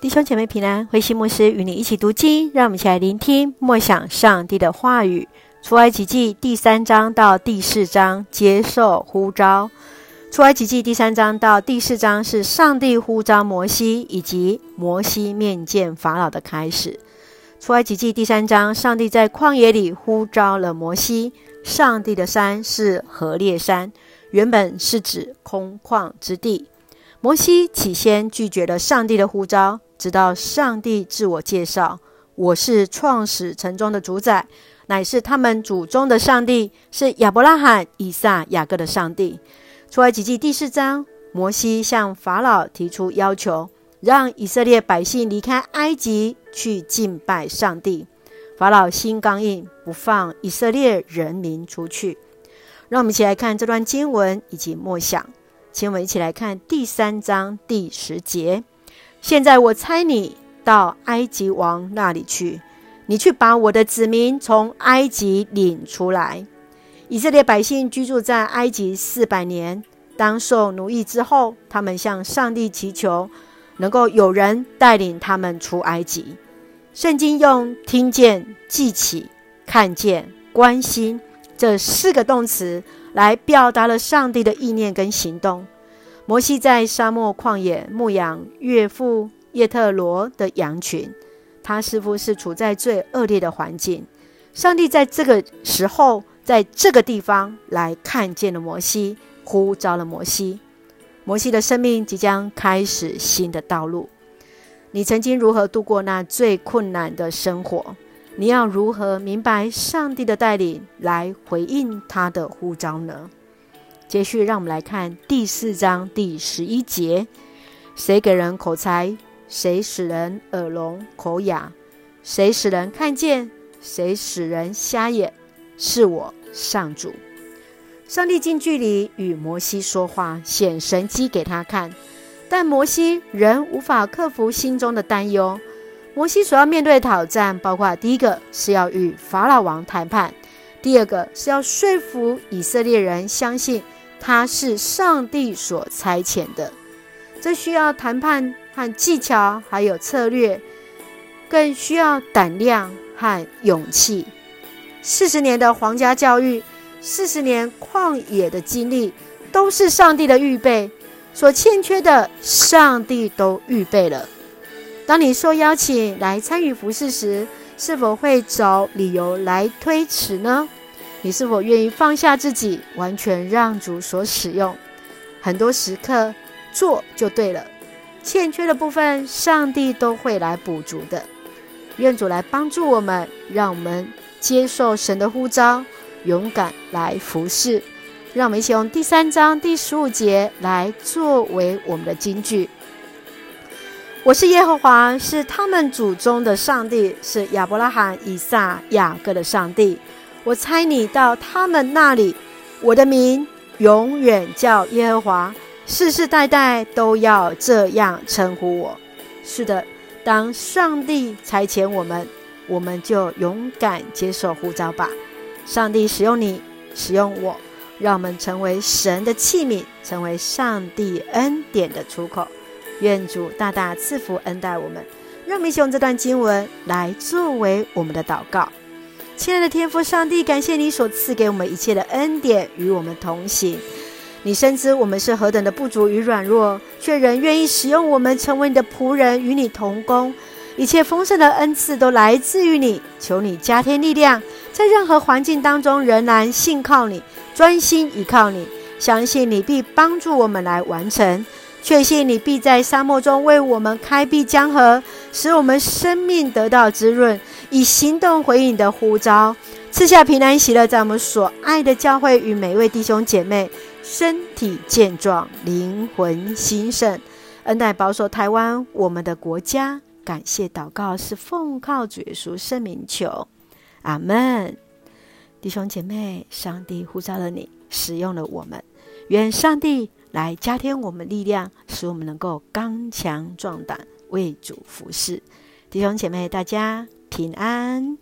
弟兄姐妹平安，慧馨牧师与你一起读经，让我们一起来聆听默想上帝的话语。出埃及记第三章到第四章，接受呼召。出埃及记第三章到第四章是上帝呼召摩西以及摩西面见法老的开始。出埃及记第三章，上帝在旷野里呼召了摩西。上帝的山是何烈山，原本是指空旷之地。摩西起先拒绝了上帝的呼召。直到上帝自我介绍：“我是创始城中的主宰，乃是他们祖宗的上帝，是亚伯拉罕、以撒、雅各的上帝。”出埃及记第四章，摩西向法老提出要求，让以色列百姓离开埃及去敬拜上帝。法老心刚硬，不放以色列人民出去。让我们一起来看这段经文以及默想，请我们一起来看第三章第十节。现在我差你到埃及王那里去，你去把我的子民从埃及领出来。以色列百姓居住在埃及四百年，当受奴役之后，他们向上帝祈求，能够有人带领他们出埃及。圣经用听见、记起、看见、关心这四个动词来表达了上帝的意念跟行动。摩西在沙漠旷野牧养岳父叶特罗的羊群，他似乎是处在最恶劣的环境。上帝在这个时候，在这个地方来看见了摩西，呼召了摩西。摩西的生命即将开始新的道路。你曾经如何度过那最困难的生活？你要如何明白上帝的带领，来回应他的呼召呢？接续，让我们来看第四章第十一节：谁给人口才？谁使人耳聋口哑？谁使人看见？谁使人瞎眼？是我上主。上帝近距离与摩西说话，显神迹给他看，但摩西仍无法克服心中的担忧。摩西所要面对的挑战，包括第一个是要与法老王谈判，第二个是要说服以色列人相信。他是上帝所差遣的，这需要谈判和技巧，还有策略，更需要胆量和勇气。四十年的皇家教育，四十年旷野的经历，都是上帝的预备。所欠缺的，上帝都预备了。当你受邀请来参与服事时，是否会找理由来推迟呢？你是否愿意放下自己，完全让主所使用？很多时刻做就对了，欠缺的部分，上帝都会来补足的。愿主来帮助我们，让我们接受神的呼召，勇敢来服侍。让我们一起用第三章第十五节来作为我们的金句：我是耶和华，是他们祖宗的上帝，是亚伯拉罕、以撒、雅各的上帝。我差你到他们那里，我的名永远叫耶和华，世世代代都要这样称呼我。是的，当上帝差遣我们，我们就勇敢接受呼召吧。上帝使用你，使用我，让我们成为神的器皿，成为上帝恩典的出口。愿主大大赐福恩待我们。让我们用这段经文来作为我们的祷告。亲爱的天父上帝，感谢你所赐给我们一切的恩典，与我们同行。你深知我们是何等的不足与软弱，却仍愿意使用我们成为你的仆人，与你同工。一切丰盛的恩赐都来自于你，求你加添力量，在任何环境当中仍然信靠你，专心依靠你，相信你必帮助我们来完成。确信你必在沙漠中为我们开辟江河，使我们生命得到滋润，以行动回应你的呼召，赐下平安喜乐，在我们所爱的教会与每位弟兄姐妹身体健壮，灵魂兴盛，恩待保守台湾我们的国家。感谢祷告是奉靠主耶稣圣名求，阿门。弟兄姐妹，上帝呼召了你，使用了我们，愿上帝。来加添我们力量，使我们能够刚强壮胆，为主服侍。弟兄姐妹，大家平安。